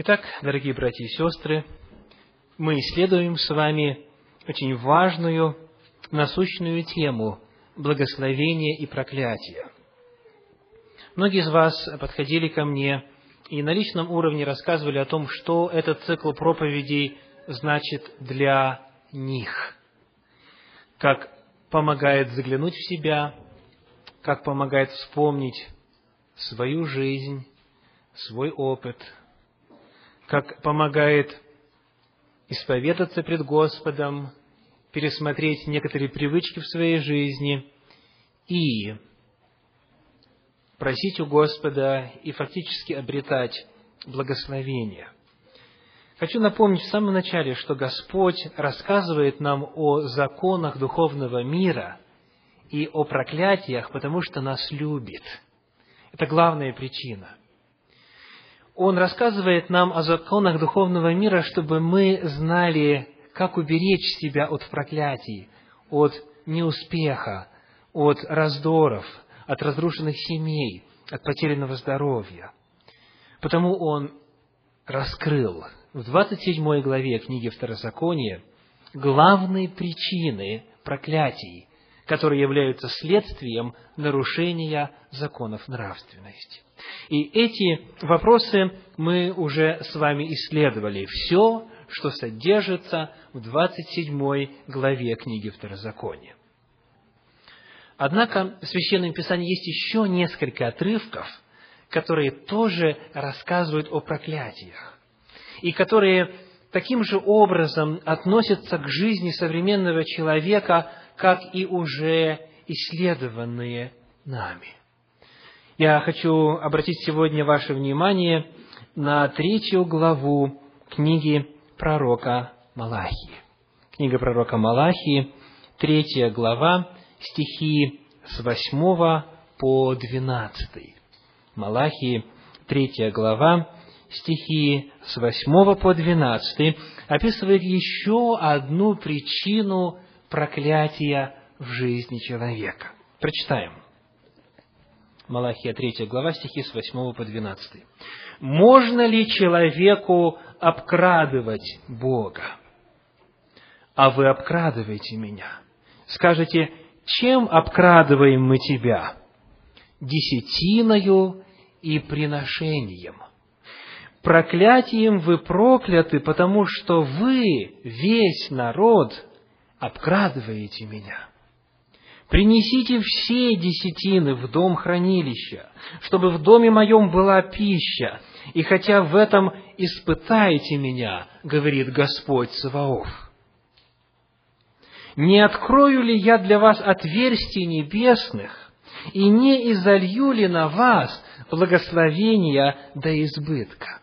Итак, дорогие братья и сестры, мы исследуем с вами очень важную, насущную тему благословения и проклятия. Многие из вас подходили ко мне и на личном уровне рассказывали о том, что этот цикл проповедей значит для них, как помогает заглянуть в себя, как помогает вспомнить свою жизнь, свой опыт, как помогает исповедаться пред Господом, пересмотреть некоторые привычки в своей жизни и просить у Господа и фактически обретать благословение. Хочу напомнить в самом начале, что Господь рассказывает нам о законах духовного мира и о проклятиях, потому что нас любит. Это главная причина. Он рассказывает нам о законах духовного мира, чтобы мы знали, как уберечь себя от проклятий, от неуспеха, от раздоров, от разрушенных семей, от потерянного здоровья. Потому он раскрыл в 27 главе книги Второзакония главные причины проклятий, которые являются следствием нарушения законов нравственности. И эти вопросы мы уже с вами исследовали. Все, что содержится в 27 главе книги Второзакония. Однако в Священном Писании есть еще несколько отрывков, которые тоже рассказывают о проклятиях, и которые таким же образом относятся к жизни современного человека, как и уже исследованные нами. Я хочу обратить сегодня ваше внимание на третью главу книги пророка Малахии. Книга пророка Малахии, третья глава, стихи с 8 по 12. Малахии, третья глава, стихи с 8 по 12 описывает еще одну причину проклятия в жизни человека. Прочитаем. Малахия 3 глава, стихи с 8 по 12. «Можно ли человеку обкрадывать Бога? А вы обкрадываете меня. Скажете, чем обкрадываем мы тебя? Десятиною и приношением. Проклятием вы прокляты, потому что вы, весь народ, обкрадываете меня. Принесите все десятины в дом хранилища, чтобы в доме моем была пища, и хотя в этом испытаете меня, говорит Господь Саваоф. Не открою ли я для вас отверстий небесных, и не изолью ли на вас благословения до избытка?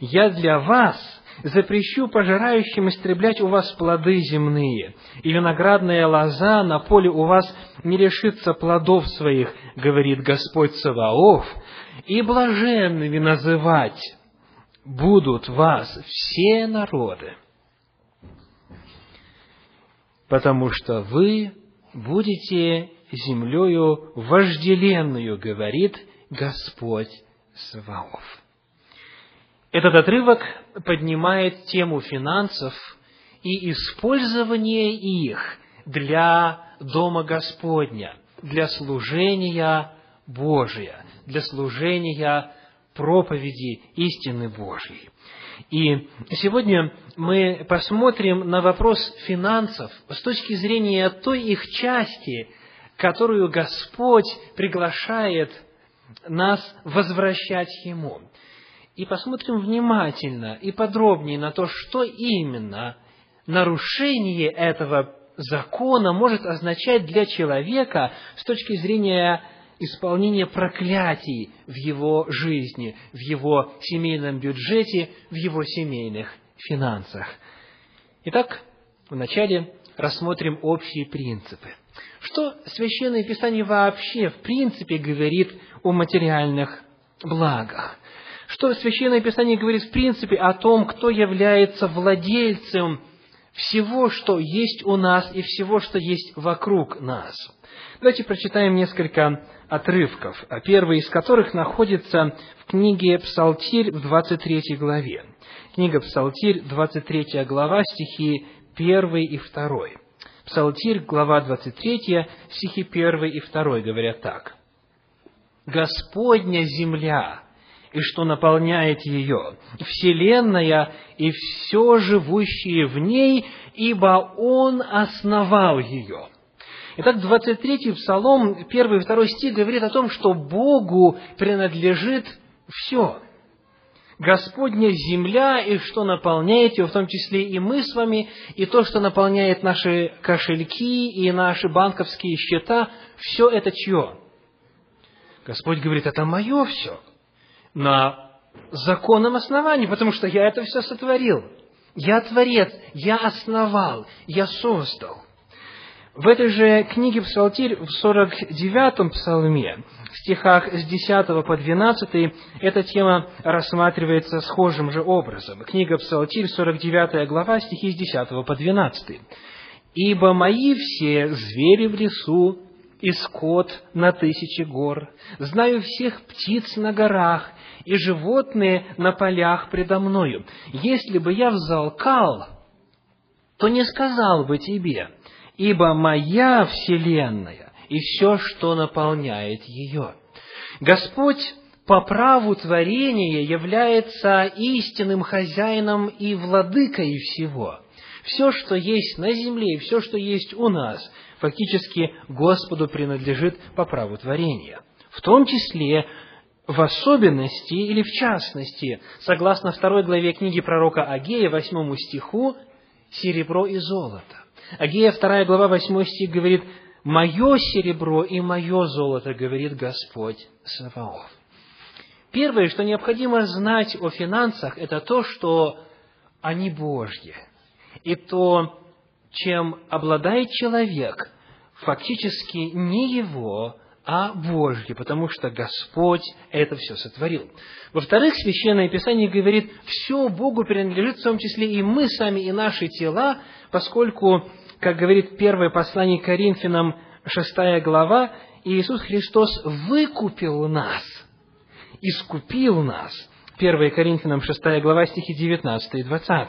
Я для вас запрещу пожирающим истреблять у вас плоды земные, и виноградная лоза на поле у вас не лишится плодов своих, говорит Господь Саваоф, и блаженными называть будут вас все народы, потому что вы будете землею вожделенную, говорит Господь Саваоф. Этот отрывок поднимает тему финансов и использование их для Дома Господня, для служения Божия, для служения проповеди истины Божьей. И сегодня мы посмотрим на вопрос финансов с точки зрения той их части, которую Господь приглашает нас возвращать Ему и посмотрим внимательно и подробнее на то, что именно нарушение этого закона может означать для человека с точки зрения исполнения проклятий в его жизни, в его семейном бюджете, в его семейных финансах. Итак, вначале рассмотрим общие принципы. Что Священное Писание вообще, в принципе, говорит о материальных благах? Что Священное Писание говорит в принципе о том, кто является владельцем всего, что есть у нас и всего, что есть вокруг нас. Давайте прочитаем несколько отрывков, первый из которых находится в книге «Псалтирь» в 23 главе. Книга «Псалтирь», 23 глава, стихи 1 и 2. Псалтирь, глава 23, стихи 1 и 2 говорят так. «Господня земля, и что наполняет ее, вселенная и все живущие в ней, ибо Он основал ее». Итак, 23-й Псалом, 1 и 2 стих говорит о том, что Богу принадлежит все. Господня земля и что наполняет ее, в том числе и мы с вами, и то, что наполняет наши кошельки и наши банковские счета, все это чье? Господь говорит, это мое все. На законном основании, потому что я это все сотворил. Я творец, я основал, я создал. В этой же книге Псалтирь, в 49-м псалме, в стихах с 10 по 12, эта тема рассматривается схожим же образом. Книга Псалтирь, 49 глава, стихи с 10 по 12. «Ибо мои все звери в лесу, и скот на тысячи гор, знаю всех птиц на горах, и животные на полях предо мною. Если бы я взалкал, то не сказал бы тебе, ибо моя вселенная и все, что наполняет ее. Господь по праву творения является истинным хозяином и владыкой всего. Все, что есть на земле, и все, что есть у нас, фактически Господу принадлежит по праву творения. В том числе, в особенности или в частности, согласно второй главе книги пророка Агея, восьмому стиху, серебро и золото. Агея, вторая глава, восьмой стих говорит, «Мое серебро и мое золото, говорит Господь Саваоф». Первое, что необходимо знать о финансах, это то, что они Божьи. И то, чем обладает человек, фактически не его, а Божье, потому что Господь это все сотворил. Во-вторых, Священное Писание говорит, все Богу принадлежит, в том числе и мы сами, и наши тела, поскольку как говорит первое послание Коринфянам, шестая глава, Иисус Христос выкупил нас, искупил нас. 1 Коринфянам 6 глава, стихи 19 и 20.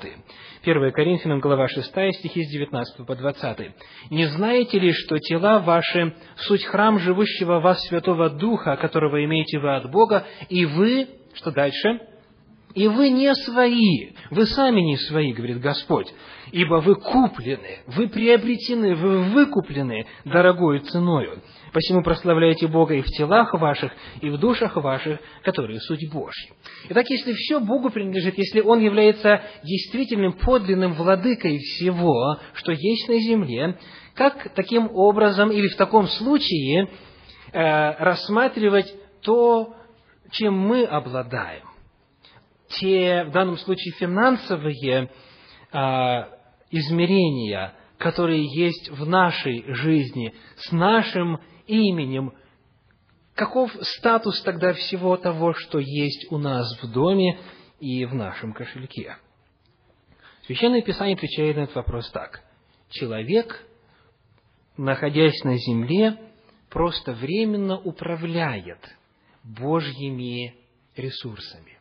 1 Коринфянам глава 6, стихи с 19 по 20. «Не знаете ли, что тела ваши – суть храм живущего вас Святого Духа, которого имеете вы от Бога, и вы...» Что дальше? И вы не свои, вы сами не свои, говорит Господь, ибо вы куплены, вы приобретены, вы выкуплены дорогою ценою. Посему прославляйте Бога и в телах ваших, и в душах ваших, которые суть Божьи. Итак, если все Богу принадлежит, если Он является действительным подлинным владыкой всего, что есть на земле, как таким образом или в таком случае э, рассматривать то, чем мы обладаем? те, в данном случае, финансовые а, измерения, которые есть в нашей жизни, с нашим именем, каков статус тогда всего того, что есть у нас в доме и в нашем кошельке? Священное Писание отвечает на этот вопрос так. Человек, находясь на земле, просто временно управляет Божьими ресурсами.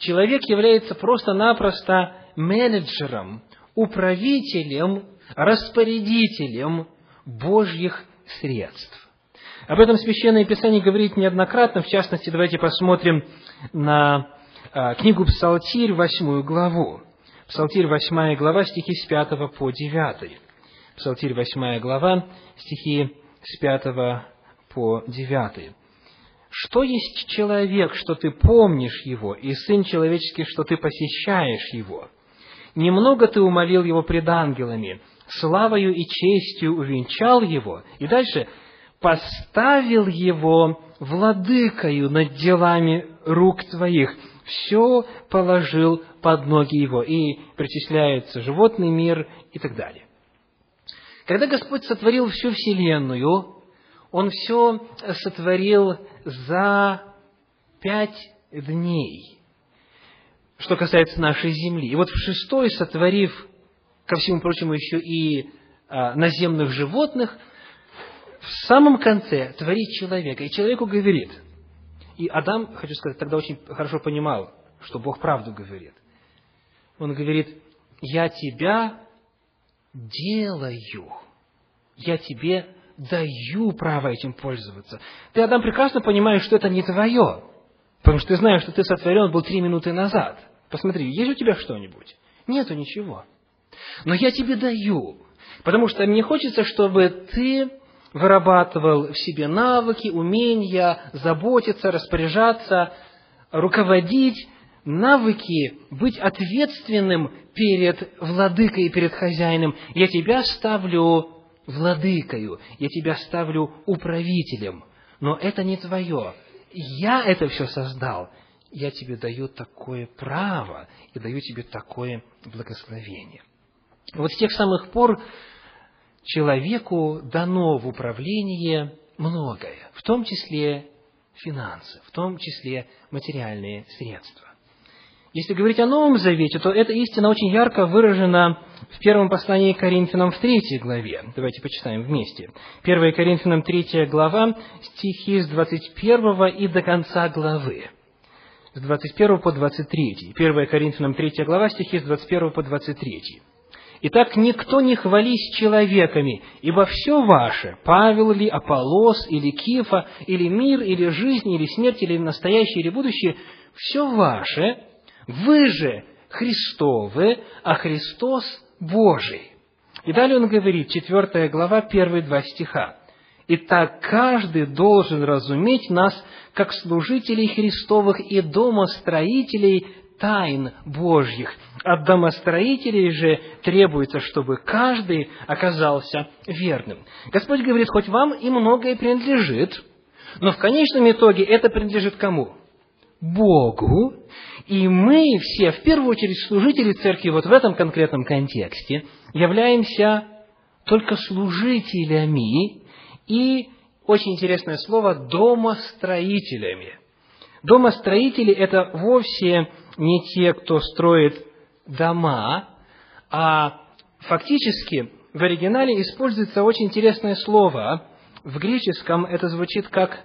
Человек является просто-напросто менеджером, управителем, распорядителем Божьих средств. Об этом Священное Писание говорит неоднократно. В частности, давайте посмотрим на а, книгу Псалтирь, восьмую главу. Псалтирь, восьмая глава, стихи с пятого по девятый. Псалтирь, восьмая глава, стихи с пятого по девятый. Что есть человек, что ты помнишь его, и сын человеческий, что ты посещаешь его? Немного ты умолил его пред ангелами, славою и честью увенчал его, и дальше поставил его владыкою над делами рук твоих, все положил под ноги его, и причисляется животный мир и так далее. Когда Господь сотворил всю Вселенную, Он все сотворил за пять дней, что касается нашей земли. И вот в шестой, сотворив ко всему прочему, еще и а, наземных животных, в самом конце творит человека. И человеку говорит, и Адам, хочу сказать, тогда очень хорошо понимал, что Бог правду говорит. Он говорит, я тебя делаю, я тебе даю право этим пользоваться. Ты, Адам, прекрасно понимаешь, что это не твое, потому что ты знаешь, что ты сотворен был три минуты назад. Посмотри, есть у тебя что-нибудь? Нету ничего. Но я тебе даю, потому что мне хочется, чтобы ты вырабатывал в себе навыки, умения, заботиться, распоряжаться, руководить, навыки быть ответственным перед владыкой и перед хозяином. Я тебя ставлю владыкою, я тебя ставлю управителем, но это не твое. Я это все создал. Я тебе даю такое право и даю тебе такое благословение. Вот с тех самых пор человеку дано в управление многое, в том числе финансы, в том числе материальные средства. Если говорить о Новом Завете, то эта истина очень ярко выражена в первом послании к Коринфянам в третьей главе. Давайте почитаем вместе. 1 Коринфянам третья глава, стихи с 21 и до конца главы. С 21 по 23. 1 Коринфянам третья глава, стихи с 21 по 23. Итак, никто не хвались человеками, ибо все ваше, Павел ли, Аполос, или Кифа, или мир, или жизнь, или смерть, или настоящее, или будущее, все ваше, вы же Христовы, а Христос Божий. И далее он говорит, 4 глава, первые два стиха. «Итак, каждый должен разуметь нас, как служителей Христовых и домостроителей тайн Божьих. От домостроителей же требуется, чтобы каждый оказался верным. Господь говорит, хоть вам и многое принадлежит, но в конечном итоге это принадлежит кому? Богу. И мы все, в первую очередь служители церкви, вот в этом конкретном контексте, являемся только служителями и, очень интересное слово, домостроителями. Домостроители – это вовсе не те, кто строит дома, а фактически в оригинале используется очень интересное слово. В греческом это звучит как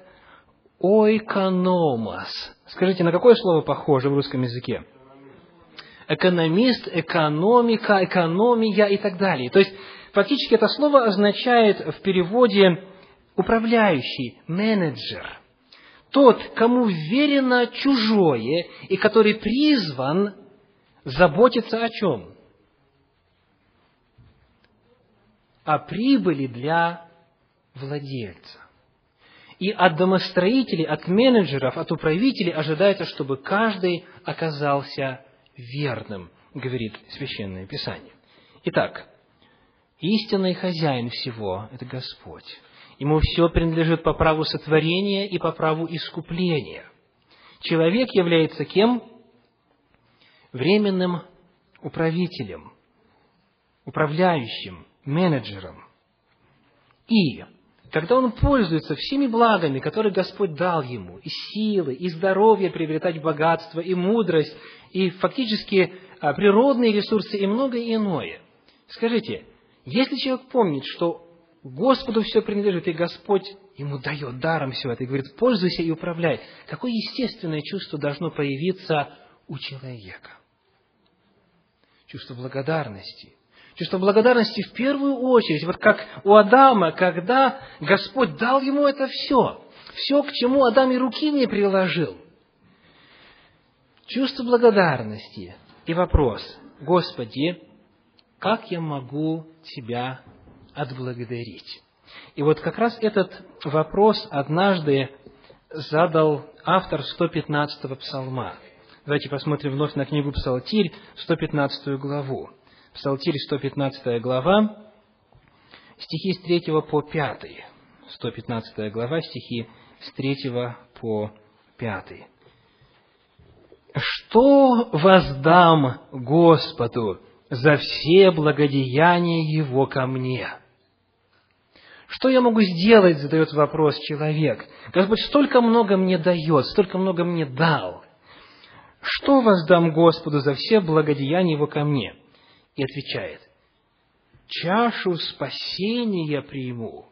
«ойкономос». Скажите, на какое слово похоже в русском языке? Экономист, экономика, экономия и так далее. То есть, фактически это слово означает в переводе управляющий, менеджер – тот, кому верено чужое и который призван заботиться о чем? О прибыли для владельца. И от домостроителей, от менеджеров, от управителей ожидается, чтобы каждый оказался верным, говорит Священное Писание. Итак, истинный хозяин всего – это Господь. Ему все принадлежит по праву сотворения и по праву искупления. Человек является кем? Временным управителем, управляющим, менеджером. И когда он пользуется всеми благами, которые Господь дал ему, и силы, и здоровье приобретать богатство, и мудрость, и фактически а, природные ресурсы, и многое иное. Скажите, если человек помнит, что Господу все принадлежит, и Господь ему дает даром все это, и говорит, пользуйся и управляй. Какое естественное чувство должно появиться у человека? Чувство благодарности. Чувство благодарности в первую очередь, вот как у Адама, когда Господь дал ему это все, все, к чему Адам и руки не приложил. Чувство благодарности и вопрос, Господи, как я могу Тебя отблагодарить. И вот как раз этот вопрос однажды задал автор 115-го псалма. Давайте посмотрим вновь на книгу Псалтирь, 115 главу. Псалтирь, 115 глава, стихи с 3 по 5. 115 глава, стихи с 3 по 5. «Что воздам Господу за все благодеяния Его ко мне?» Что я могу сделать, задает вопрос человек. Господь столько много мне дает, столько много мне дал. Что воздам Господу за все благодеяния Его ко мне? И отвечает, чашу спасения приму,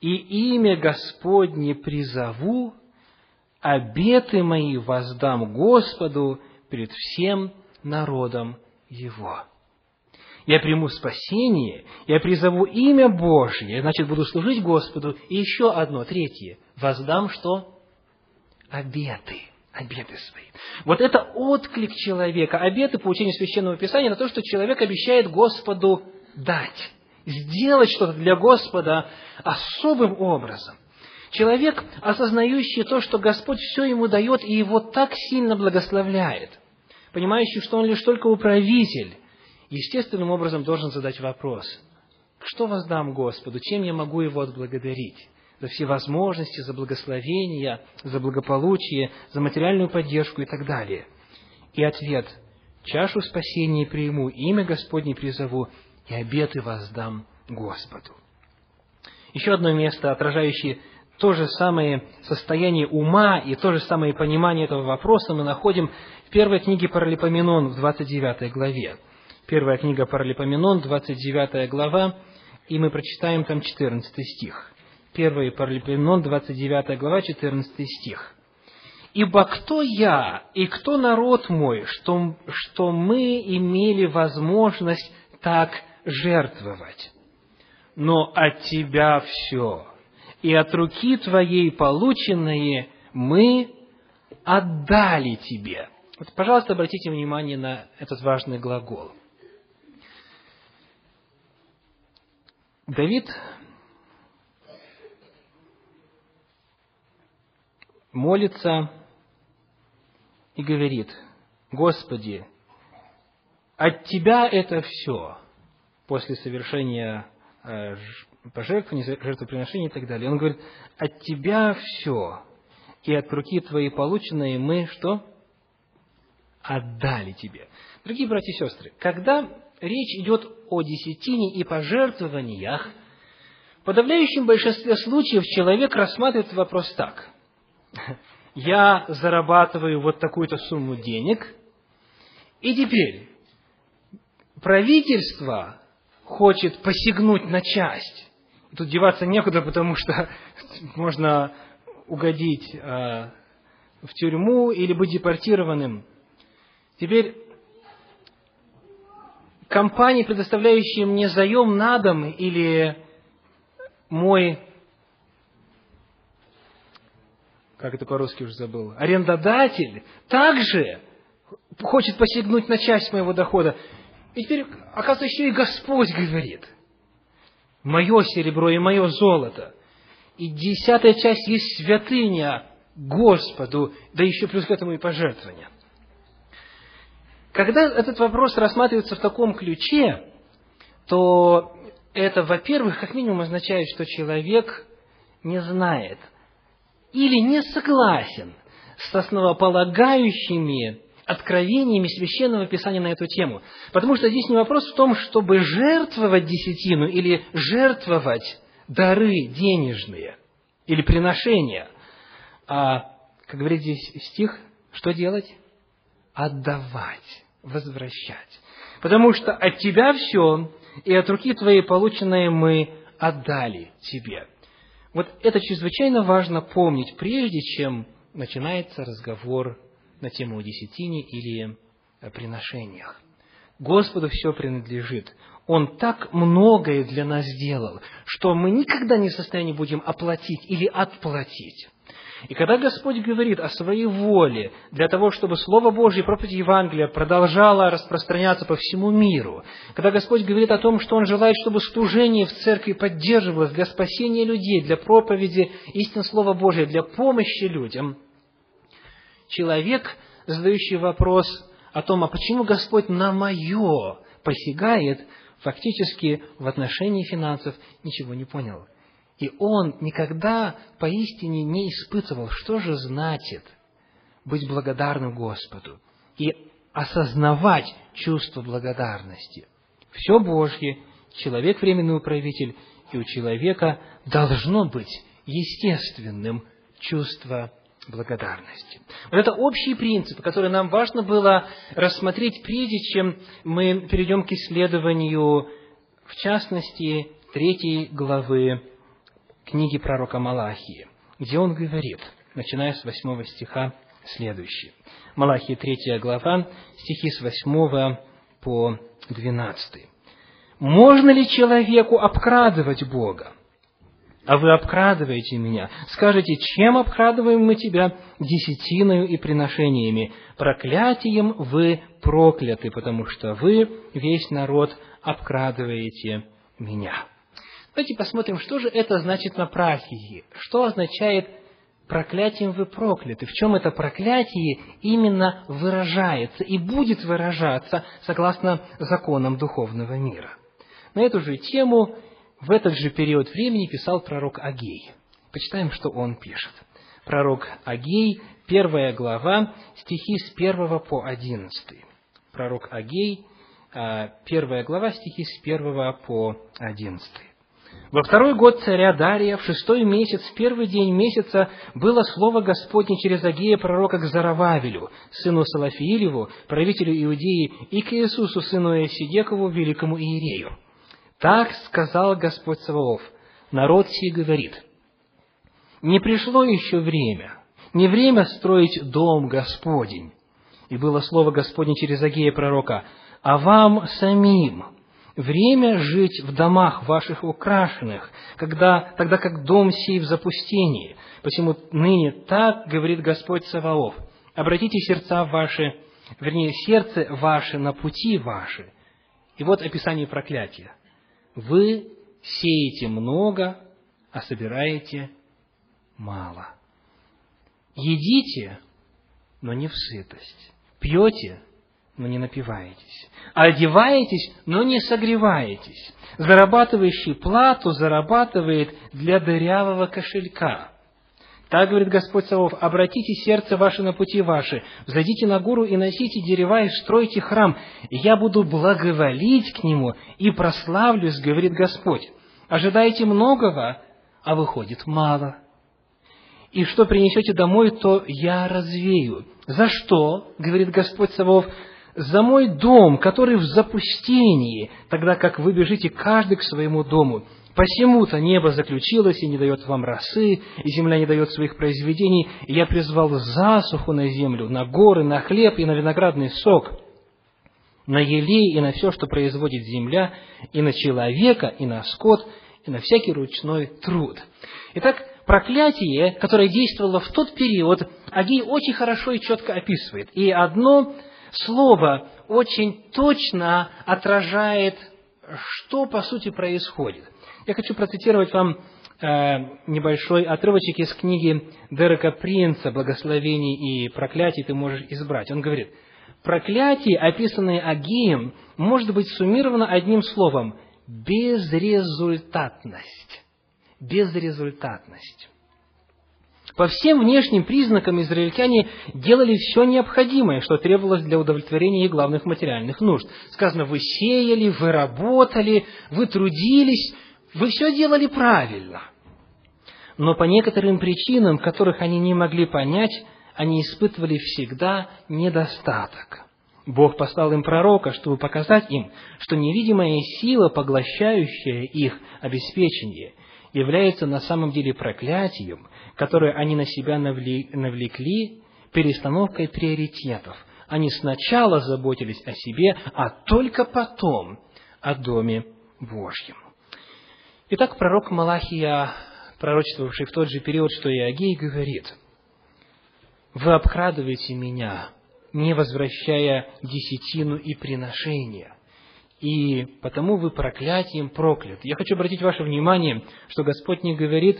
и имя Господне призову, обеты мои воздам Господу пред всем народом Его. Я приму спасение, я призову имя Божье, значит, буду служить Господу. И еще одно, третье, воздам что? Обеты обеты свои. Вот это отклик человека, обеты по учению Священного Писания на то, что человек обещает Господу дать, сделать что-то для Господа особым образом. Человек, осознающий то, что Господь все ему дает и его так сильно благословляет, понимающий, что он лишь только управитель, естественным образом должен задать вопрос, что воздам Господу, чем я могу его отблагодарить? за все возможности, за благословения, за благополучие, за материальную поддержку и так далее. И ответ – чашу спасения приму, имя Господне призову, и обеты воздам Господу. Еще одно место, отражающее то же самое состояние ума и то же самое понимание этого вопроса мы находим в первой книге Паралипоменон в 29 главе. Первая книга Паралипоменон, 29 глава, и мы прочитаем там 14 стих. 1 Паралипоменон, 29 глава, 14 стих. «Ибо кто я и кто народ мой, что, что мы имели возможность так жертвовать? Но от Тебя все, и от руки Твоей полученные мы отдали Тебе». Вот, пожалуйста, обратите внимание на этот важный глагол. Давид молится и говорит, Господи, от Тебя это все после совершения э, пожертвований, жертвоприношений и так далее. Он говорит, от Тебя все, и от руки Твоей полученные мы что? Отдали Тебе. Дорогие братья и сестры, когда речь идет о десятине и пожертвованиях, в подавляющем большинстве случаев человек рассматривает вопрос так я зарабатываю вот такую-то сумму денег, и теперь правительство хочет посягнуть на часть. Тут деваться некуда, потому что можно угодить э, в тюрьму или быть депортированным. Теперь компании, предоставляющие мне заем на дом или мой как это по-русски уже забыл, арендодатель также хочет посягнуть на часть моего дохода. И теперь, оказывается, еще и Господь говорит, мое серебро и мое золото. И десятая часть есть святыня Господу, да еще плюс к этому и пожертвования. Когда этот вопрос рассматривается в таком ключе, то это, во-первых, как минимум означает, что человек не знает – или не согласен с основополагающими откровениями Священного Писания на эту тему. Потому что здесь не вопрос в том, чтобы жертвовать десятину или жертвовать дары денежные или приношения. А, как говорит здесь стих, что делать? Отдавать, возвращать. Потому что от тебя все, и от руки твоей полученное мы отдали тебе. Вот это чрезвычайно важно помнить, прежде чем начинается разговор на тему о десятине или о приношениях. Господу все принадлежит. Он так многое для нас сделал, что мы никогда не в состоянии будем оплатить или отплатить. И когда Господь говорит о своей воле для того, чтобы Слово Божье, проповедь Евангелия продолжала распространяться по всему миру, когда Господь говорит о том, что Он желает, чтобы служение в церкви поддерживалось для спасения людей, для проповеди истин Слова Божия, для помощи людям, человек, задающий вопрос о том, а почему Господь на мое посягает, фактически в отношении финансов ничего не понял. И он никогда поистине не испытывал, что же значит быть благодарным Господу и осознавать чувство благодарности. Все Божье, человек временный управитель, и у человека должно быть естественным чувство благодарности. Вот это общий принцип, который нам важно было рассмотреть, прежде чем мы перейдем к исследованию в частности, третьей главы книги пророка Малахии, где он говорит, начиная с восьмого стиха, следующее. Малахии, третья глава, стихи с восьмого по двенадцатый. «Можно ли человеку обкрадывать Бога? А вы обкрадываете меня. Скажете, чем обкрадываем мы тебя? Десятиною и приношениями. Проклятием вы прокляты, потому что вы, весь народ, обкрадываете меня. Давайте посмотрим, что же это значит на практике. Что означает проклятием вы прокляты? В чем это проклятие именно выражается и будет выражаться согласно законам духовного мира? На эту же тему в этот же период времени писал пророк Агей. Почитаем, что он пишет. Пророк Агей, первая глава, стихи с первого по одиннадцатый. Пророк Агей, а, первая глава, стихи с первого по одиннадцатый. Во второй год царя Дария, в шестой месяц, в первый день месяца, было слово Господне через Агея пророка к Зарававелю, сыну Салафиилеву, правителю Иудеи, и к Иисусу, сыну Иосидекову, великому Иерею. Так сказал Господь Саваоф. Народ сей говорит, не пришло еще время, не время строить дом Господень. И было слово Господне через Агея пророка, а вам самим время жить в домах ваших украшенных, когда, тогда как дом сей в запустении. Посему ныне так говорит Господь Саваоф, обратите сердца ваши, вернее, сердце ваше на пути ваши. И вот описание проклятия. Вы сеете много, а собираете мало. Едите, но не в сытость. Пьете, но не напиваетесь. Одеваетесь, но не согреваетесь. Зарабатывающий плату зарабатывает для дырявого кошелька. Так говорит Господь Савов, обратите сердце ваше на пути ваши, взойдите на гору и носите дерева и стройте храм, и я буду благоволить к нему и прославлюсь, говорит Господь. Ожидаете многого, а выходит мало. И что принесете домой, то я развею. За что, говорит Господь Савов, за мой дом, который в запустении, тогда как вы бежите каждый к своему дому. Посему-то небо заключилось и не дает вам росы, и земля не дает своих произведений, и я призвал засуху на землю, на горы, на хлеб и на виноградный сок, на елей и на все, что производит земля, и на человека, и на скот, и на всякий ручной труд. Итак, проклятие, которое действовало в тот период, Агей очень хорошо и четко описывает. И одно слово очень точно отражает, что по сути происходит. Я хочу процитировать вам э, небольшой отрывочек из книги Дерека Принца «Благословений и проклятий ты можешь избрать». Он говорит, проклятие, описанное Агием, может быть суммировано одним словом – безрезультатность. Безрезультатность. По всем внешним признакам израильтяне делали все необходимое, что требовалось для удовлетворения их главных материальных нужд. Сказано, вы сеяли, вы работали, вы трудились, вы все делали правильно. Но по некоторым причинам, которых они не могли понять, они испытывали всегда недостаток. Бог послал им пророка, чтобы показать им, что невидимая сила, поглощающая их обеспечение, является на самом деле проклятием, которое они на себя навлекли перестановкой приоритетов. Они сначала заботились о себе, а только потом о Доме Божьем. Итак, пророк Малахия, пророчествовавший в тот же период, что и Агей, говорит, «Вы обкрадываете меня, не возвращая десятину и приношения, и потому вы проклятием проклят». Я хочу обратить ваше внимание, что Господь не говорит,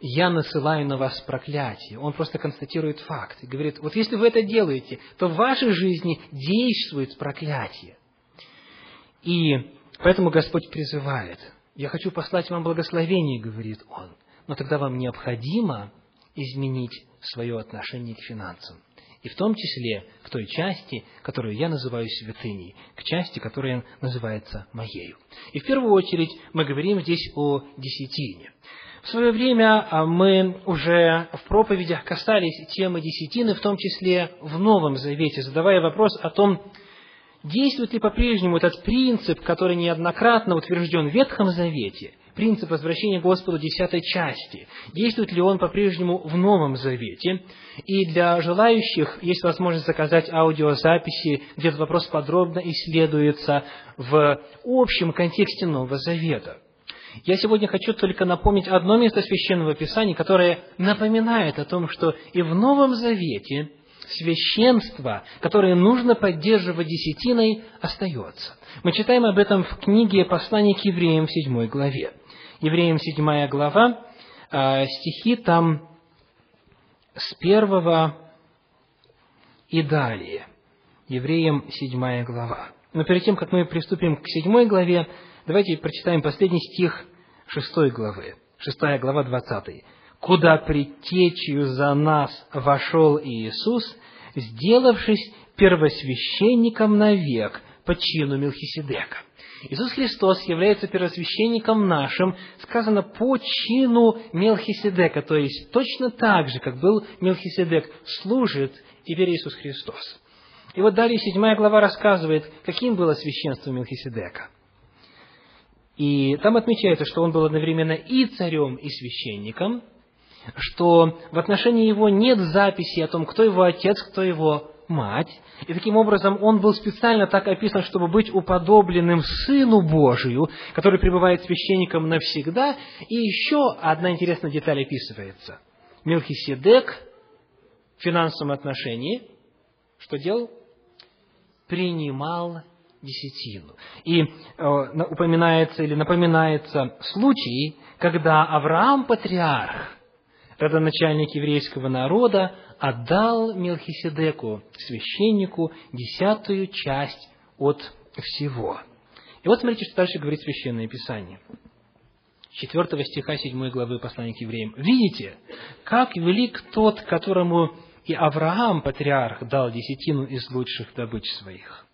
«Я насылаю на вас проклятие». Он просто констатирует факт и говорит, вот если вы это делаете, то в вашей жизни действует проклятие. И Поэтому Господь призывает, я хочу послать вам благословение, говорит Он, но тогда вам необходимо изменить свое отношение к финансам. И в том числе к той части, которую я называю святыней, к части, которая называется моею. И в первую очередь мы говорим здесь о десятине. В свое время а, мы уже в проповедях касались темы десятины, в том числе в Новом Завете, задавая вопрос о том, действует ли по-прежнему этот принцип, который неоднократно утвержден в Ветхом Завете, принцип возвращения Господу десятой части, действует ли он по-прежнему в Новом Завете. И для желающих есть возможность заказать аудиозаписи, где этот вопрос подробно исследуется в общем контексте Нового Завета. Я сегодня хочу только напомнить одно место Священного Писания, которое напоминает о том, что и в Новом Завете священство, которое нужно поддерживать десятиной, остается. Мы читаем об этом в книге «Послание к евреям» в седьмой главе. Евреям седьмая глава, а, стихи там с первого и далее. Евреям седьмая глава. Но перед тем, как мы приступим к седьмой главе, давайте прочитаем последний стих шестой главы. Шестая глава, двадцатый. «Куда предтечью за нас вошел Иисус, сделавшись первосвященником навек по чину Мелхиседека». Иисус Христос является первосвященником нашим, сказано, по чину Мелхиседека, то есть точно так же, как был Мелхиседек, служит теперь Иисус Христос. И вот далее седьмая глава рассказывает, каким было священство Мелхиседека. И там отмечается, что он был одновременно и царем, и священником, что в отношении его нет записи о том, кто его отец, кто его мать. И таким образом он был специально так описан, чтобы быть уподобленным Сыну Божию, который пребывает священником навсегда. И еще одна интересная деталь описывается. Мелхиседек в финансовом отношении что делал? Принимал десятину. И э, упоминается или напоминается случай, когда Авраам, патриарх, родоначальник еврейского народа, отдал Мелхиседеку, священнику, десятую часть от всего. И вот смотрите, что дальше говорит Священное Писание. 4 стиха 7 главы послания к евреям. «Видите, как велик тот, которому и Авраам, патриарх, дал десятину из лучших добыч своих».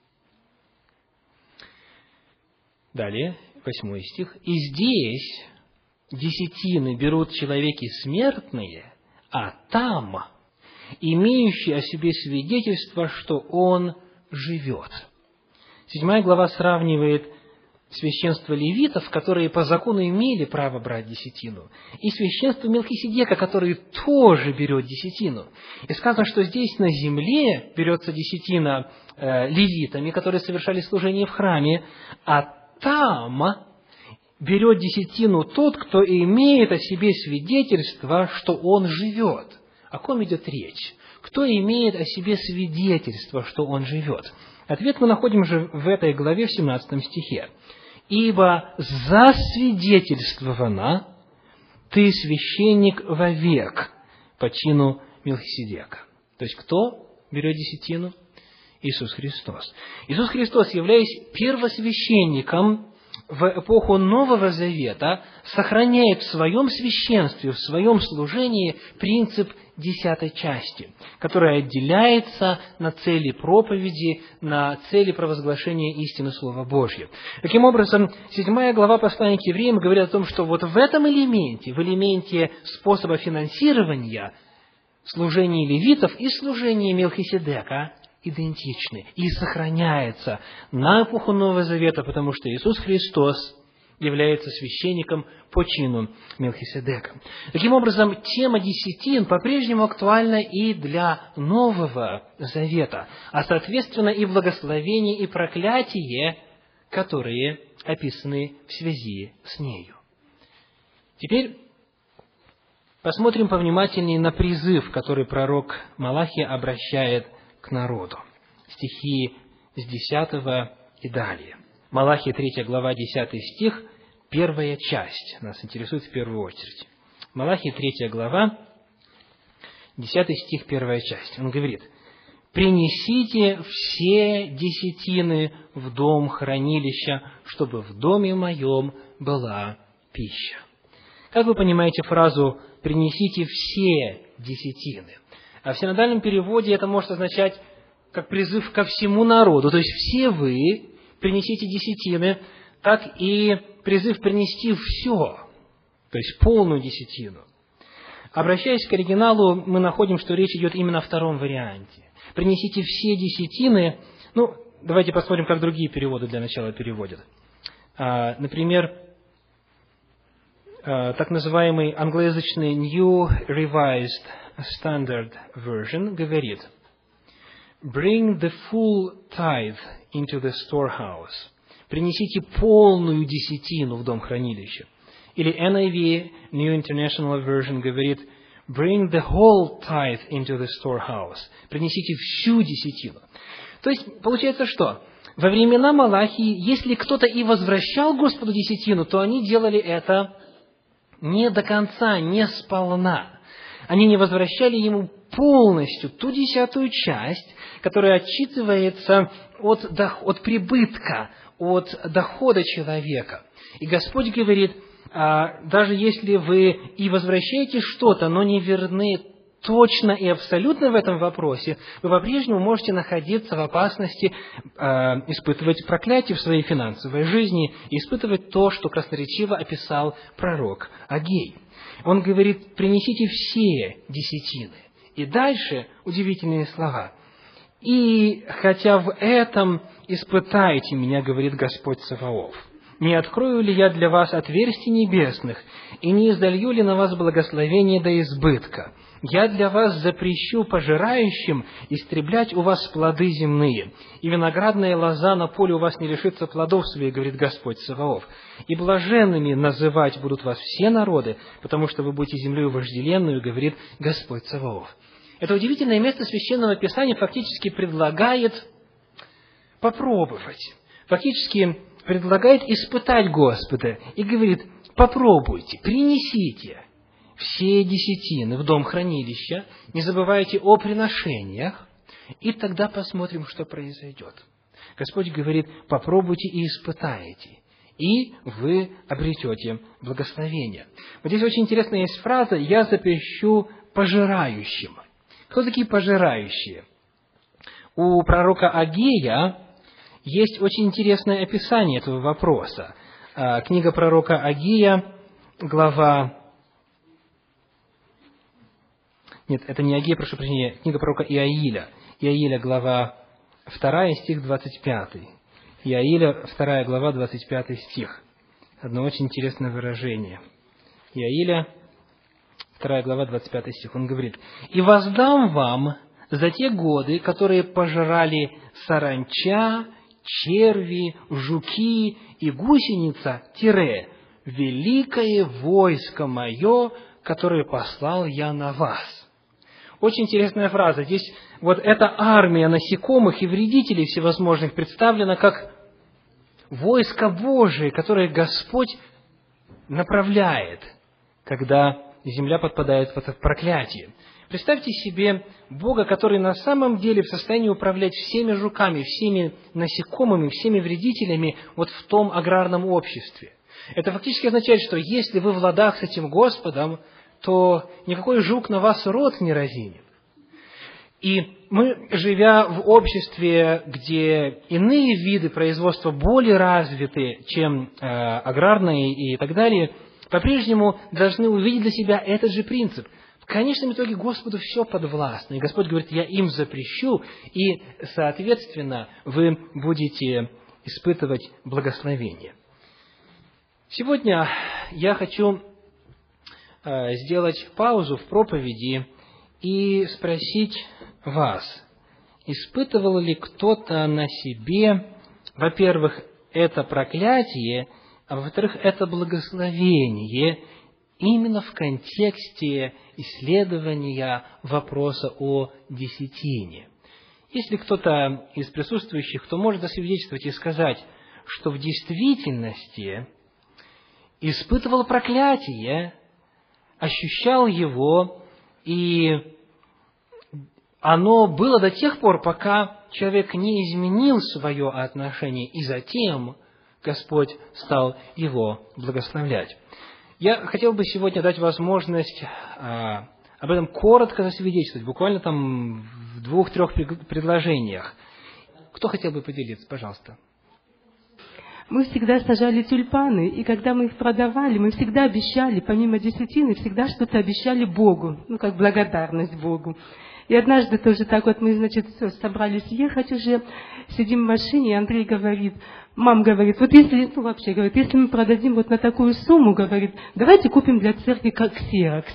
Далее, 8 стих. «И здесь десятины берут человеки смертные, а там имеющий о себе свидетельство, что он живет. Седьмая глава сравнивает священство левитов, которые по закону имели право брать десятину, и священство Мелхиседека, который тоже берет десятину. И сказано, что здесь на земле берется десятина э, левитами, которые совершали служение в храме, а там берет десятину тот, кто имеет о себе свидетельство, что он живет. О ком идет речь? Кто имеет о себе свидетельство, что он живет? Ответ мы находим же в этой главе, в 17 стихе. «Ибо засвидетельствовано, ты священник вовек по чину Милхиседека». То есть, кто берет десятину? Иисус Христос. Иисус Христос, являясь первосвященником в эпоху Нового Завета сохраняет в своем священстве, в своем служении принцип десятой части, которая отделяется на цели проповеди, на цели провозглашения истины Слова Божьего. Таким образом, седьмая глава послания к евреям говорит о том, что вот в этом элементе, в элементе способа финансирования служения левитов и служения Мелхиседека идентичны и сохраняется на эпоху Нового Завета, потому что Иисус Христос является священником по чину Мелхиседека. Таким образом, тема десятин по-прежнему актуальна и для Нового Завета, а соответственно и благословение, и проклятие, которые описаны в связи с нею. Теперь посмотрим повнимательнее на призыв, который пророк Малахия обращает к народу. Стихи с 10 и далее. Малахия 3 глава 10 стих, первая часть нас интересует в первую очередь. Малахия 3 глава, 10 стих, первая часть. Он говорит, «Принесите все десятины в дом хранилища, чтобы в доме моем была пища». Как вы понимаете фразу «принесите все десятины»? А в синодальном переводе это может означать как призыв ко всему народу. То есть все вы принесите десятины, так и призыв принести все, то есть полную десятину. Обращаясь к оригиналу, мы находим, что речь идет именно о втором варианте. Принесите все десятины, ну, давайте посмотрим, как другие переводы для начала переводят. А, например, а, так называемый англоязычный New Revised Standard Version говорит «Bring the full tithe into the storehouse» «Принесите полную десятину в дом хранилища». Или NIV, New International Version, говорит «Bring the whole tithe into the storehouse» «Принесите всю десятину». То есть, получается что? Во времена Малахии, если кто-то и возвращал Господу десятину, то они делали это не до конца, не сполна. Они не возвращали ему полностью ту десятую часть, которая отчитывается от, от прибытка, от дохода человека. И Господь говорит, а, даже если вы и возвращаете что-то, но не верны точно и абсолютно в этом вопросе, вы по-прежнему можете находиться в опасности э, испытывать проклятие в своей финансовой жизни и испытывать то, что красноречиво описал пророк Агей. Он говорит, принесите все десятины. И дальше удивительные слова. И хотя в этом испытайте меня, говорит Господь Саваоф, не открою ли я для вас отверстий небесных, и не издалью ли на вас благословение до избытка? Я для вас запрещу пожирающим истреблять у вас плоды земные, и виноградная лоза на поле у вас не лишится плодов своих, говорит Господь Саваоф. И блаженными называть будут вас все народы, потому что вы будете землею вожделенную, говорит Господь Саваоф. Это удивительное место Священного Писания фактически предлагает попробовать, фактически предлагает испытать Господа и говорит, попробуйте, принесите – все десятины в дом хранилища, не забывайте о приношениях, и тогда посмотрим, что произойдет. Господь говорит, попробуйте и испытайте, и вы обретете благословение. Вот здесь очень интересная есть фраза «я запрещу пожирающим». Кто такие пожирающие? У пророка Агея есть очень интересное описание этого вопроса. А, книга пророка Агия, глава Нет, это не Агея, прошу прощения, книга пророка Иаиля. Иаиля, глава 2, стих 25. Иаиля, 2 глава, 25 стих. Одно очень интересное выражение. Иаиля, 2 глава, 25 стих. Он говорит, «И воздам вам за те годы, которые пожирали саранча, черви, жуки и гусеница, тире, великое войско мое, которое послал я на вас». Очень интересная фраза. Здесь вот эта армия насекомых и вредителей всевозможных представлена как войско Божие, которое Господь направляет, когда земля подпадает под проклятие. Представьте себе Бога, который на самом деле в состоянии управлять всеми жуками, всеми насекомыми, всеми вредителями вот в том аграрном обществе. Это фактически означает, что если вы в ладах с этим Господом, то никакой жук на вас рот не разинет. И мы, живя в обществе, где иные виды производства более развиты, чем э, аграрные и так далее, по-прежнему должны увидеть для себя этот же принцип. В конечном итоге Господу все подвластно. И Господь говорит, я им запрещу, и, соответственно, вы будете испытывать благословение. Сегодня я хочу сделать паузу в проповеди и спросить вас, испытывал ли кто-то на себе, во-первых, это проклятие, а во-вторых, это благословение именно в контексте исследования вопроса о десятине. Если кто-то из присутствующих, кто может засвидетельствовать и сказать, что в действительности испытывал проклятие, ощущал его, и оно было до тех пор, пока человек не изменил свое отношение, и затем Господь стал его благословлять. Я хотел бы сегодня дать возможность а, об этом коротко засвидетельствовать, буквально там в двух-трех предложениях. Кто хотел бы поделиться, пожалуйста? Мы всегда сажали тюльпаны, и когда мы их продавали, мы всегда обещали, помимо десятины, всегда что-то обещали Богу, ну, как благодарность Богу. И однажды тоже так вот мы, значит, все, собрались ехать уже, сидим в машине, и Андрей говорит, мам говорит, вот если, ну вообще говорит, если мы продадим вот на такую сумму, говорит, давайте купим для церкви как ксерокс.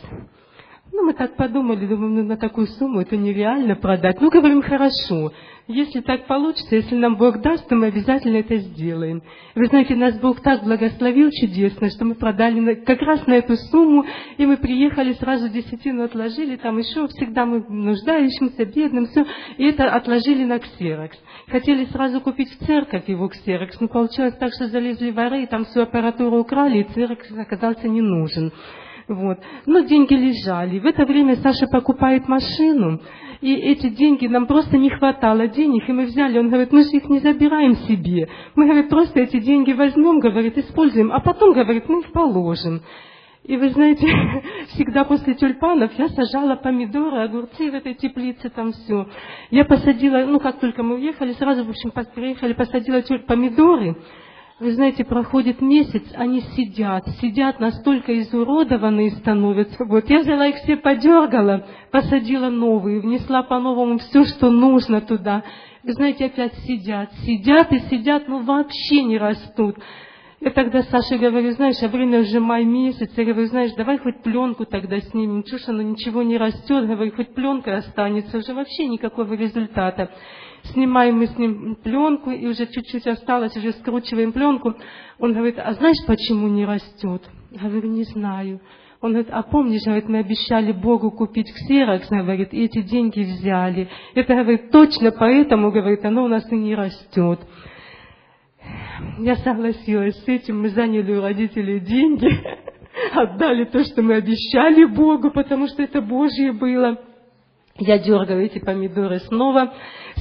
Ну, мы так подумали, думаем, ну, на такую сумму это нереально продать. Ну, говорим, хорошо. Если так получится, если нам Бог даст, то мы обязательно это сделаем. Вы знаете, нас Бог так благословил чудесно, что мы продали как раз на эту сумму, и мы приехали, сразу десятину отложили, там еще всегда мы нуждающимся, бедным, все, и это отложили на ксерокс. Хотели сразу купить в церковь его ксерокс, но получилось так, что залезли воры, и там всю аппаратуру украли, и ксерокс оказался не нужен. Вот. Но деньги лежали. В это время Саша покупает машину, и эти деньги, нам просто не хватало денег, и мы взяли, он говорит, мы же их не забираем себе. Мы, говорит, просто эти деньги возьмем, говорит, используем, а потом, говорит, мы их положим. И вы знаете, всегда после тюльпанов я сажала помидоры, огурцы в этой теплице, там все. Я посадила, ну как только мы уехали, сразу, в общем, приехали, посадила помидоры, вы знаете, проходит месяц, они сидят, сидят настолько изуродованные становятся. Вот я взяла их все, подергала, посадила новые, внесла по-новому все, что нужно туда. Вы знаете, опять сидят, сидят и сидят, но вообще не растут. Я тогда Саше говорю, знаешь, а время уже май месяц. Я говорю, знаешь, давай хоть пленку тогда снимем. Чушь, оно ничего не растет. Говорю, хоть пленка останется. Уже вообще никакого результата снимаем мы с ним пленку, и уже чуть-чуть осталось, уже скручиваем пленку. Он говорит, а знаешь, почему не растет? Я говорю, не знаю. Он говорит, а помнишь, говорит, мы обещали Богу купить ксерокс, говорит, и эти деньги взяли. Это, говорит, точно поэтому, говорит, оно у нас и не растет. Я согласилась с этим, мы заняли у родителей деньги, отдали то, что мы обещали Богу, потому что это Божье было. Я дергаю эти помидоры снова,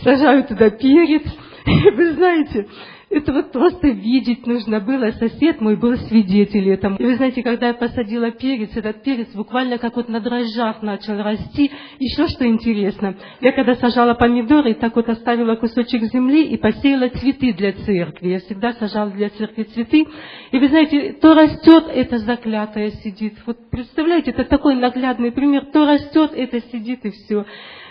сажаю туда перец. И вы знаете, это вот просто видеть нужно было. Сосед мой был свидетель этому. И вы знаете, когда я посадила перец, этот перец буквально как вот на дрожжах начал расти. Еще что интересно, я когда сажала помидоры, так вот оставила кусочек земли и посеяла цветы для церкви. Я всегда сажала для церкви цветы. И вы знаете, то растет, это заклятое сидит. Вот представляете, это такой наглядный пример. То растет, это сидит и все.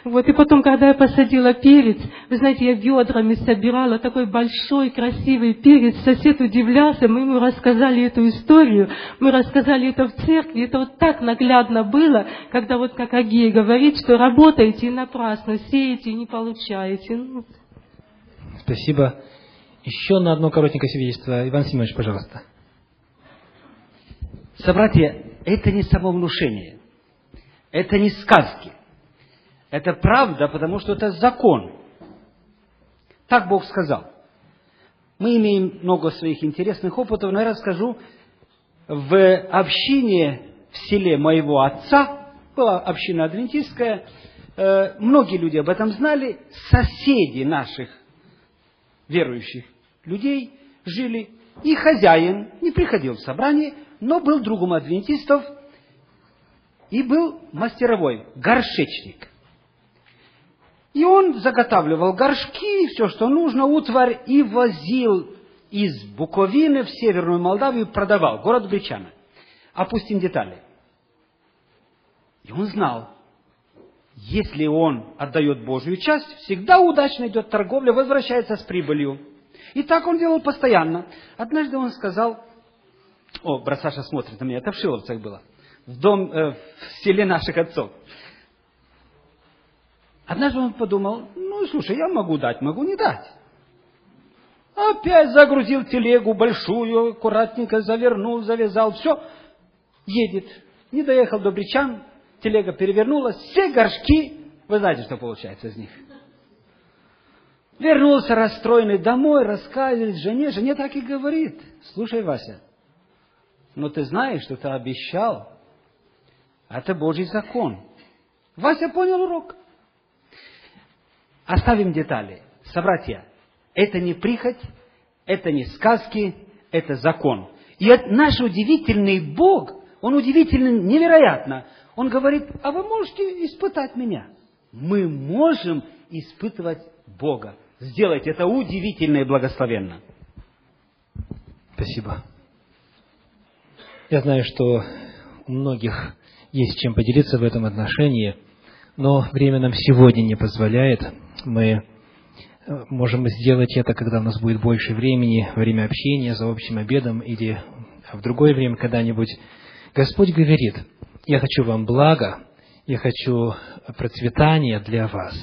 Вот, и потом, когда я посадила перец, вы знаете, я ведрами собирала такой большой, красивый перец. Сосед удивлялся, мы ему рассказали эту историю, мы рассказали это в церкви. Это вот так наглядно было, когда вот как Агей говорит, что работаете и напрасно, сеете и не получаете. Ну, Спасибо. Еще на одно коротенькое свидетельство. Иван Семенович, пожалуйста. Собратья, это не самовнушение. Это не сказки. Это правда, потому что это закон. Так Бог сказал. Мы имеем много своих интересных опытов, но я расскажу. В общине в селе моего отца, была община адвентистская, э, многие люди об этом знали, соседи наших верующих людей жили, и хозяин не приходил в собрание, но был другом адвентистов и был мастеровой, горшечник. И он заготавливал горшки, все, что нужно, утварь, и возил из Буковины в Северную Молдавию, продавал, город Гречана. Опустим детали. И он знал, если он отдает Божью часть, всегда удачно идет торговля, возвращается с прибылью. И так он делал постоянно. Однажды он сказал, о, брат смотрит на меня, это в Шиловцах было, в, дом, э, в селе наших отцов. Однажды он подумал, ну, слушай, я могу дать, могу не дать. Опять загрузил телегу большую, аккуратненько завернул, завязал, все, едет. Не доехал до Бричан, телега перевернулась, все горшки, вы знаете, что получается из них. Вернулся расстроенный домой, рассказывает жене, жене так и говорит, слушай, Вася, но ты знаешь, что ты обещал, это Божий закон. Вася понял урок. Оставим детали. Собратья, это не прихоть, это не сказки, это закон. И наш удивительный Бог, Он удивительный невероятно. Он говорит, а вы можете испытать меня. Мы можем испытывать Бога. Сделать это удивительно и благословенно. Спасибо. Я знаю, что у многих есть чем поделиться в этом отношении. но время нам сегодня не позволяет. Мы э, можем сделать это, когда у нас будет больше времени, время общения, за общим обедом или в другое время когда-нибудь. Господь говорит, я хочу вам блага, я хочу процветания для вас.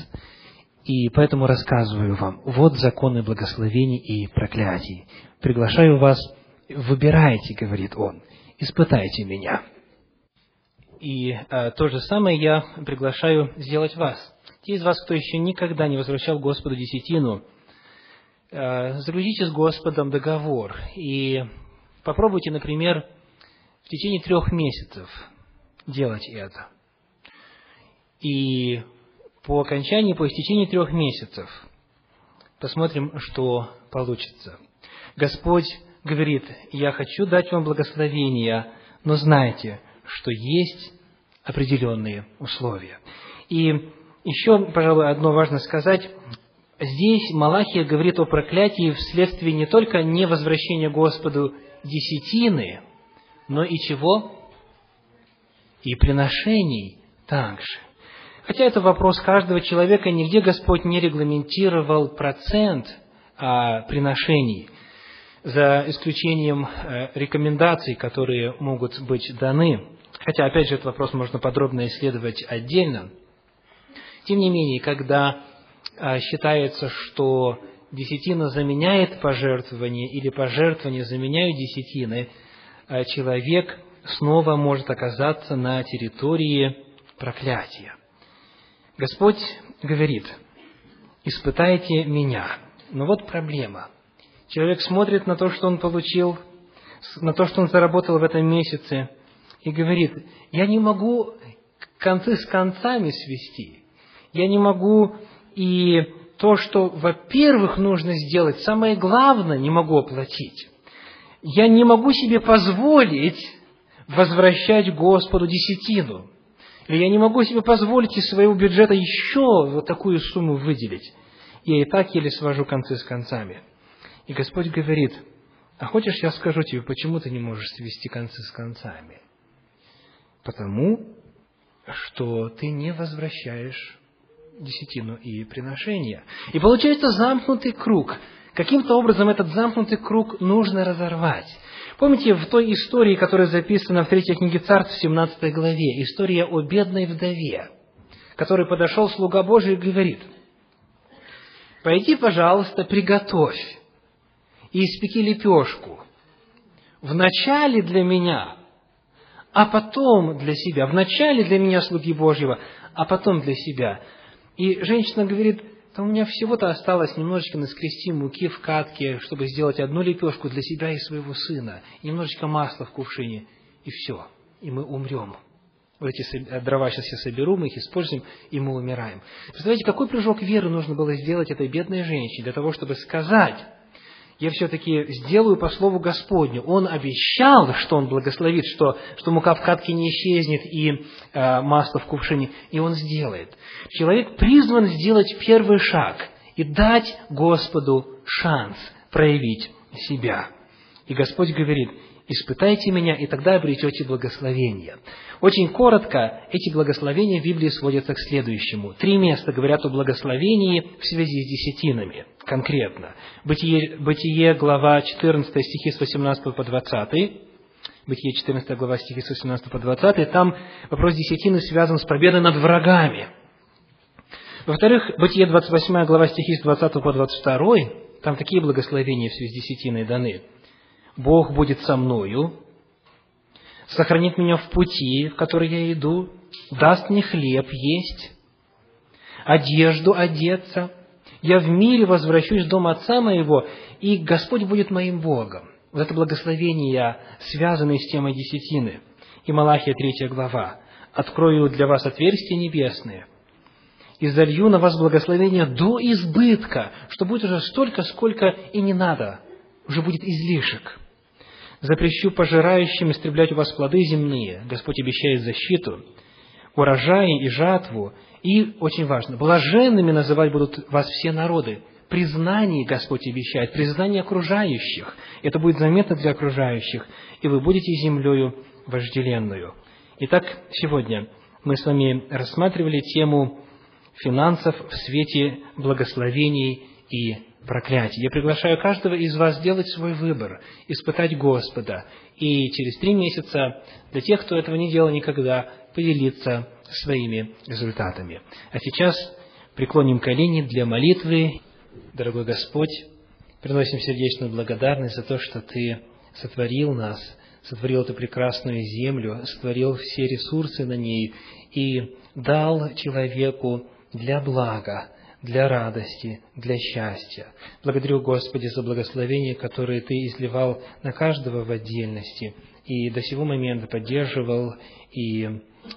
И поэтому рассказываю вам, вот законы благословений и проклятий. Приглашаю вас, выбирайте, говорит он, испытайте меня. И э, то же самое я приглашаю сделать вас. Те из вас, кто еще никогда не возвращал Господу десятину, э, заключите с Господом договор и попробуйте, например, в течение трех месяцев делать это. И по окончании, по истечении трех месяцев посмотрим, что получится. Господь говорит, я хочу дать вам благословение, но знайте, что есть определенные условия. И еще, пожалуй, одно важно сказать. Здесь Малахия говорит о проклятии вследствие не только невозвращения Господу десятины, но и чего? И приношений также. Хотя это вопрос каждого человека, нигде Господь не регламентировал процент а, приношений, за исключением а, рекомендаций, которые могут быть даны. Хотя, опять же, этот вопрос можно подробно исследовать отдельно. Тем не менее, когда а, считается, что десятина заменяет пожертвование или пожертвование заменяют десятины, а, человек снова может оказаться на территории проклятия. Господь говорит, испытайте меня. Но вот проблема. Человек смотрит на то, что он получил, на то, что он заработал в этом месяце, и говорит, я не могу концы с концами свести. Я не могу и то, что, во-первых, нужно сделать, самое главное, не могу оплатить. Я не могу себе позволить возвращать Господу десятину. И я не могу себе позволить из своего бюджета еще вот такую сумму выделить. Я и так еле свожу концы с концами. И Господь говорит, а хочешь, я скажу тебе, почему ты не можешь свести концы с концами? Потому, что ты не возвращаешь десятину и приношения. И получается замкнутый круг. Каким-то образом этот замкнутый круг нужно разорвать. Помните в той истории, которая записана в третьей книге Царств, в 17 главе, история о бедной вдове, который подошел слуга Божий и говорит, «Пойди, пожалуйста, приготовь и испеки лепешку. Вначале для меня, а потом для себя. Вначале для меня, слуги Божьего, а потом для себя». И женщина говорит, то у меня всего-то осталось немножечко наскрести муки в катке, чтобы сделать одну лепешку для себя и своего сына, немножечко масла в кувшине, и все, и мы умрем. Вот эти э, дрова сейчас я соберу, мы их используем, и мы умираем. Представляете, какой прыжок веры нужно было сделать этой бедной женщине для того, чтобы сказать, я все-таки сделаю по слову Господню. Он обещал, что Он благословит, что, что мука в катке не исчезнет и э, масло в кувшине, и Он сделает. Человек призван сделать первый шаг и дать Господу шанс проявить себя. И Господь говорит, испытайте меня, и тогда обретете благословение. Очень коротко, эти благословения в Библии сводятся к следующему. Три места говорят о благословении в связи с десятинами, конкретно. Бытие, Бытие глава 14, стихи с 18 по 20. Бытие 14 глава стихи с 18 по 20. Там вопрос десятины связан с победой над врагами. Во-вторых, Бытие 28 глава стихи с 20 по 22. Там такие благословения в связи с десятиной даны – Бог будет со мною, сохранит меня в пути, в который я иду, даст мне хлеб есть, одежду одеться. Я в мире возвращусь в дом отца моего, и Господь будет моим Богом. Вот это благословение, связанное с темой десятины. И Малахия, третья глава. «Открою для вас отверстия небесные, и залью на вас благословение до избытка, что будет уже столько, сколько и не надо, уже будет излишек. Запрещу пожирающим истреблять у вас плоды земные. Господь обещает защиту, урожай и жатву. И, очень важно, блаженными называть будут вас все народы. Признание Господь обещает, признание окружающих. Это будет заметно для окружающих. И вы будете землею вожделенную. Итак, сегодня мы с вами рассматривали тему финансов в свете благословений и проклятий. Я приглашаю каждого из вас сделать свой выбор, испытать Господа, и через три месяца для тех, кто этого не делал никогда, поделиться своими результатами. А сейчас преклоним колени для молитвы. Дорогой Господь, приносим сердечную благодарность за то, что Ты сотворил нас, сотворил эту прекрасную землю, сотворил все ресурсы на ней и дал человеку для блага, для радости, для счастья. Благодарю, Господи, за благословение, которое Ты изливал на каждого в отдельности и до сего момента поддерживал и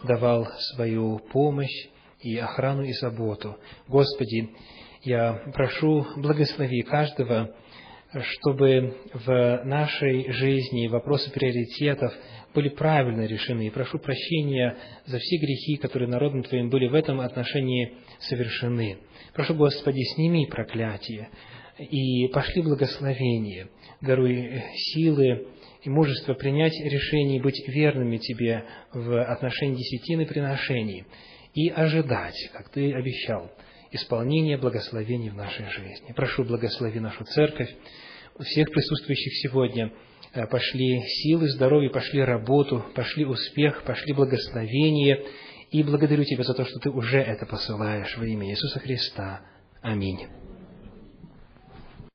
давал свою помощь и охрану и заботу. Господи, я прошу, благослови каждого, чтобы в нашей жизни вопросы приоритетов были правильно решены. И прошу прощения за все грехи, которые народом Твоим были в этом отношении совершены. Прошу, Господи, сними проклятие и пошли благословение. Даруй силы и мужество принять решение быть верными Тебе в отношении десятины приношений и ожидать, как Ты обещал, исполнения благословений в нашей жизни. Прошу, благослови нашу церковь, всех присутствующих сегодня э, пошли силы, здоровье, пошли работу, пошли успех, пошли благословение. И благодарю Тебя за то, что Ты уже это посылаешь во имя Иисуса Христа. Аминь.